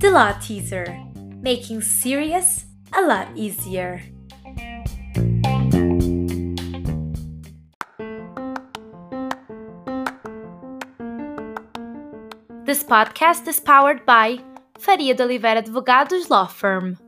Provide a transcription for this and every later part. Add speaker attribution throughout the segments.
Speaker 1: The Law Teaser Making Serious a Lot Easier. This podcast is powered by Faria de Oliveira Advogados Law Firm.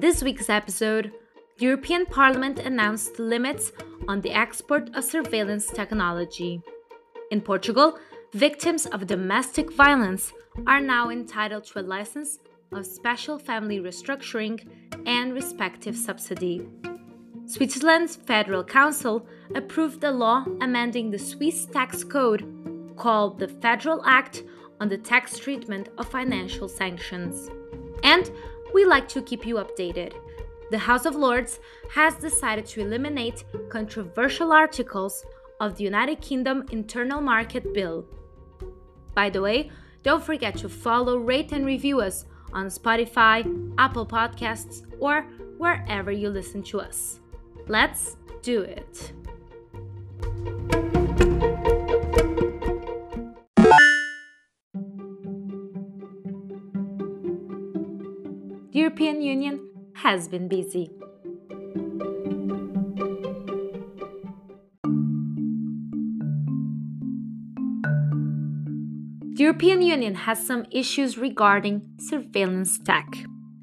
Speaker 1: On this week's episode, the European Parliament announced limits on the export of surveillance technology. In Portugal, victims of domestic violence are now entitled to a license of special family restructuring and respective subsidy. Switzerland's Federal Council approved a law amending the Swiss tax code called the Federal Act on the Tax Treatment of Financial Sanctions. And we like to keep you updated. The House of Lords has decided to eliminate controversial articles of the United Kingdom Internal Market Bill. By the way, don't forget to follow, rate, and review us on Spotify, Apple Podcasts, or wherever you listen to us. Let's do it! Has been busy. The European Union has some issues regarding surveillance tech.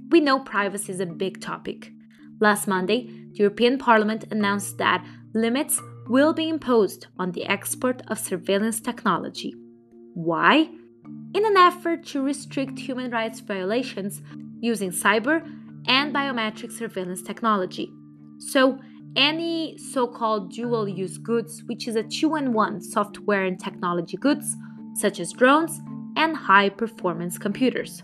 Speaker 1: We know privacy is a big topic. Last Monday, the European Parliament announced that limits will be imposed on the export of surveillance technology. Why? In an effort to restrict human rights violations using cyber and biometric surveillance technology. So, any so called dual use goods, which is a two in one software and technology goods, such as drones and high performance computers.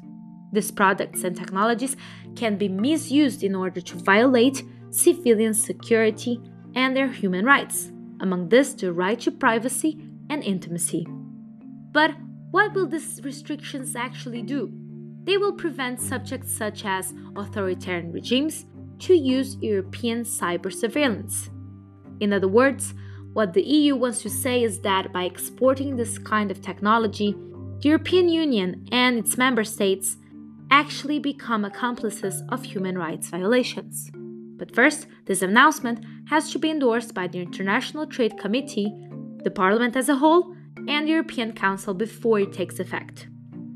Speaker 1: These products and technologies can be misused in order to violate civilian security and their human rights, among this, the right to privacy and intimacy. But what will these restrictions actually do? They will prevent subjects such as authoritarian regimes to use European cyber surveillance. In other words, what the EU wants to say is that by exporting this kind of technology, the European Union and its member states actually become accomplices of human rights violations. But first, this announcement has to be endorsed by the International Trade Committee, the Parliament as a whole, and the European Council before it takes effect.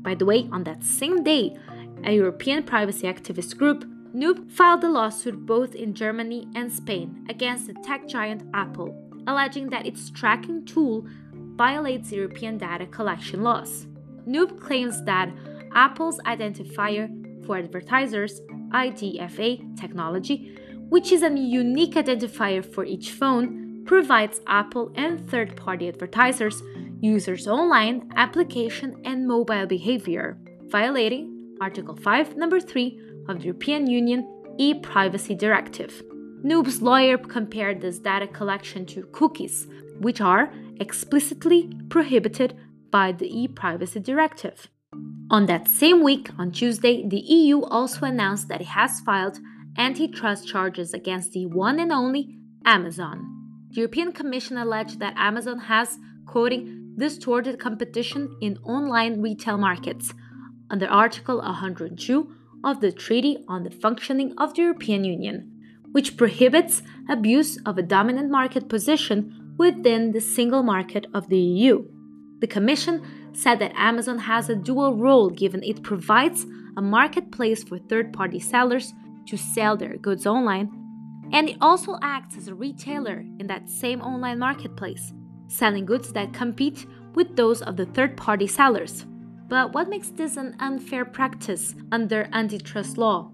Speaker 1: By the way, on that same day, a European privacy activist group, noyb, filed a lawsuit both in Germany and Spain against the tech giant Apple alleging that its tracking tool violates European data collection laws. noyb claims that Apple's identifier for advertisers, IDFA technology, which is a unique identifier for each phone, provides Apple and third party advertisers users' online, application, and mobile behavior, violating Article 5, Number 3 of the European Union e Privacy Directive. noyb's lawyer compared this data collection to cookies, which are explicitly prohibited by the e Privacy Directive. On that same week, on Tuesday, the EU also announced that it has filed antitrust charges against the one and only Amazon. The European Commission alleged that Amazon has, quoting, distorted competition in online retail markets under Article 102 of the Treaty on the Functioning of the European Union which prohibits abuse of a dominant market position within the single market of the EU. The Commission said that Amazon has a dual role given it provides a marketplace for third party sellers to sell their goods online, and it also acts as a retailer in that same online marketplace, selling goods that compete with those of the third party sellers. But what makes this an unfair practice under antitrust law?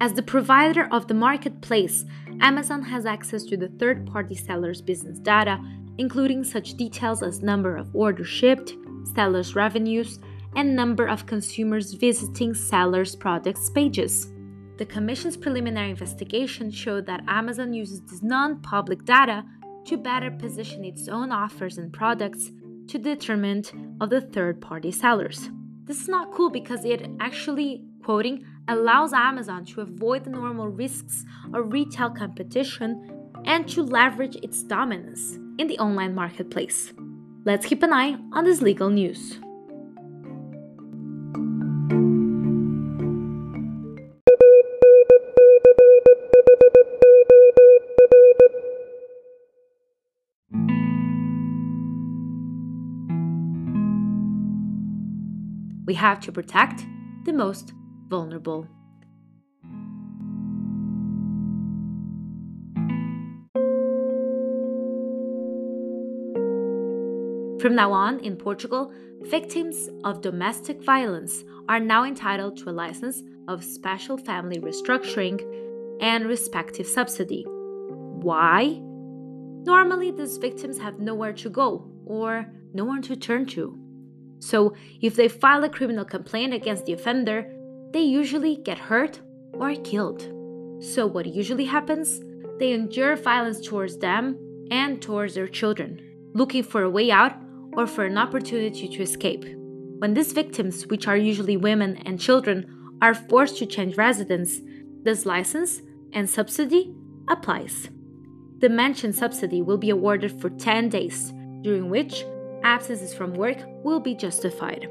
Speaker 1: As the provider of the marketplace, Amazon has access to the third party seller's business data, including such details as number of orders shipped, sellers' revenues, and number of consumers visiting sellers' products pages. The Commission's preliminary investigation showed that Amazon uses this non public data to better position its own offers and products to detriment of the third party sellers. This is not cool because it actually, quoting, allows Amazon to avoid the normal risks of retail competition and to leverage its dominance in the online marketplace. Let's keep an eye on this legal news. We have to protect the most vulnerable. From now on, in Portugal, victims of domestic violence are now entitled to a license of special family restructuring and respective subsidy. Why? Normally, these victims have nowhere to go or no one to turn to. So, if they file a criminal complaint against the offender, they usually get hurt or killed. So, what usually happens? They endure violence towards them and towards their children, looking for a way out or for an opportunity to escape. When these victims, which are usually women and children, are forced to change residence, this license and subsidy applies. The mentioned subsidy will be awarded for 10 days, during which absences from work will be justified.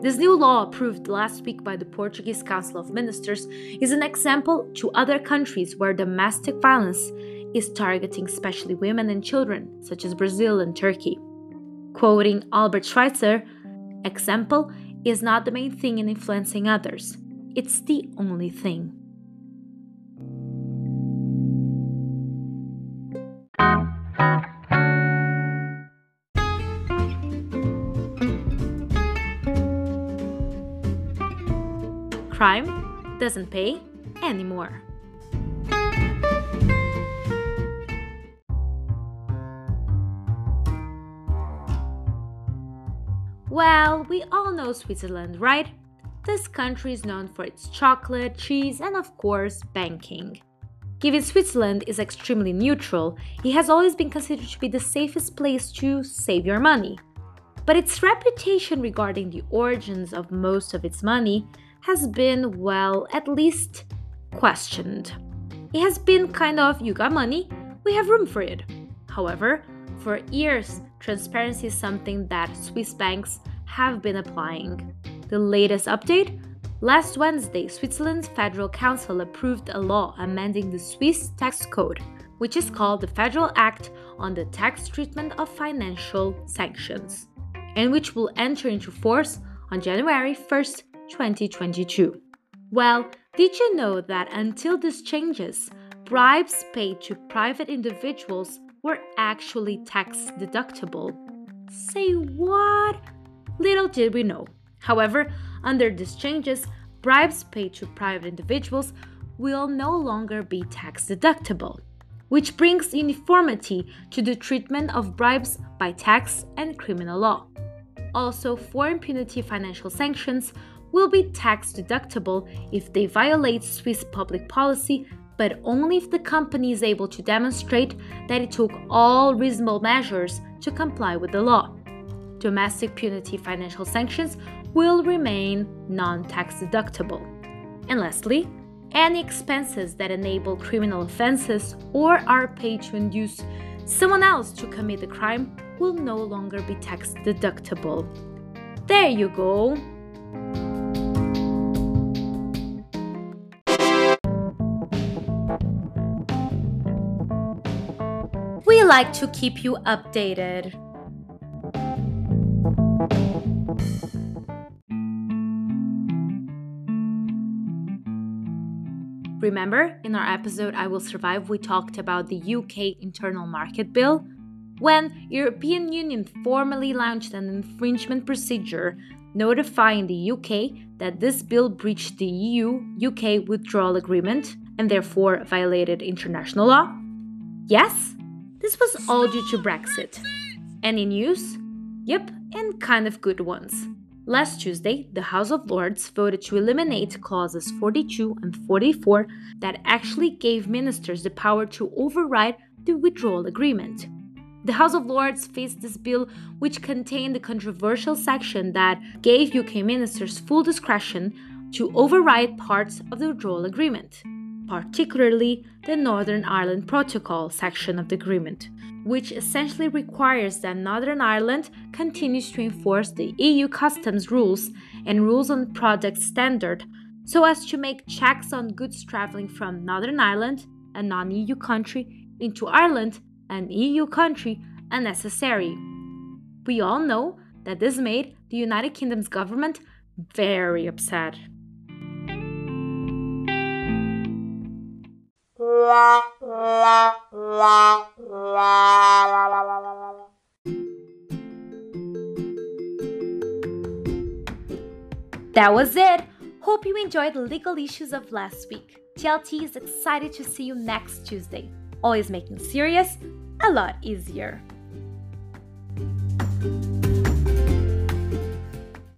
Speaker 1: This new law, approved last week by the Portuguese Council of Ministers, is an example to other countries where domestic violence is targeting especially women and children, such as Brazil and Turkey. Quoting Albert Schweitzer, example is not the main thing in influencing others, it's the only thing. Crime doesn't pay anymore. Well, we all know Switzerland, right? This country is known for its chocolate, cheese, and of course, banking. Given Switzerland is extremely neutral, it has always been considered to be the safest place to save your money. But its reputation regarding the origins of most of its money has been, well, at least questioned. It has been kind of you got money, we have room for it. However, for years, transparency is something that Swiss banks have been applying. The latest update? Last Wednesday, Switzerland's Federal Council approved a law amending the Swiss tax code, which is called the Federal Act on the Tax Treatment of Financial Sanctions, and which will enter into force on January 1st, 2022. Well, did you know that until these changes, bribes paid to private individuals were actually tax deductible? Say what? Little did we know. However, under these changes, bribes paid to private individuals will no longer be tax deductible, which brings uniformity to the treatment of bribes by tax and criminal law. Also, foreign punitive financial sanctions will be tax deductible if they violate Swiss public policy, but only if the company is able to demonstrate that it took all reasonable measures to comply with the law. Domestic punitive financial sanctions will remain non tax deductible. And lastly, any expenses that enable criminal offenses or are paid to induce someone else to commit the crime will no longer be tax deductible. There you go. Like to keep you updated. Remember, in our episode I Will Survive, we talked about the UK Internal Market Bill? When European Union formally launched an infringement procedure notifying the UK that this bill breached the EU UK withdrawal agreement and therefore violated international law? Yes, this was all due to Brexit. Any news? Yep, and kind of good ones. Last Tuesday, the House of Lords voted to eliminate clauses 42 and 44 that actually gave ministers the power to override the withdrawal agreement. The House of Lords faced this bill, which contained the controversial section that gave UK ministers full discretion to override parts of the withdrawal agreement, particularly the Northern Ireland Protocol section of the agreement, which essentially requires that Northern Ireland continues to enforce the EU customs rules and rules on product standard so as to make checks on goods traveling from Northern Ireland, a non EU country, into Ireland, an EU country, unnecessary. We all know that this made the United Kingdom's government very upset. That was it. Hope you enjoyed the legal issues of last week. TLT is excited to see you next Tuesday, always making serious a lot easier.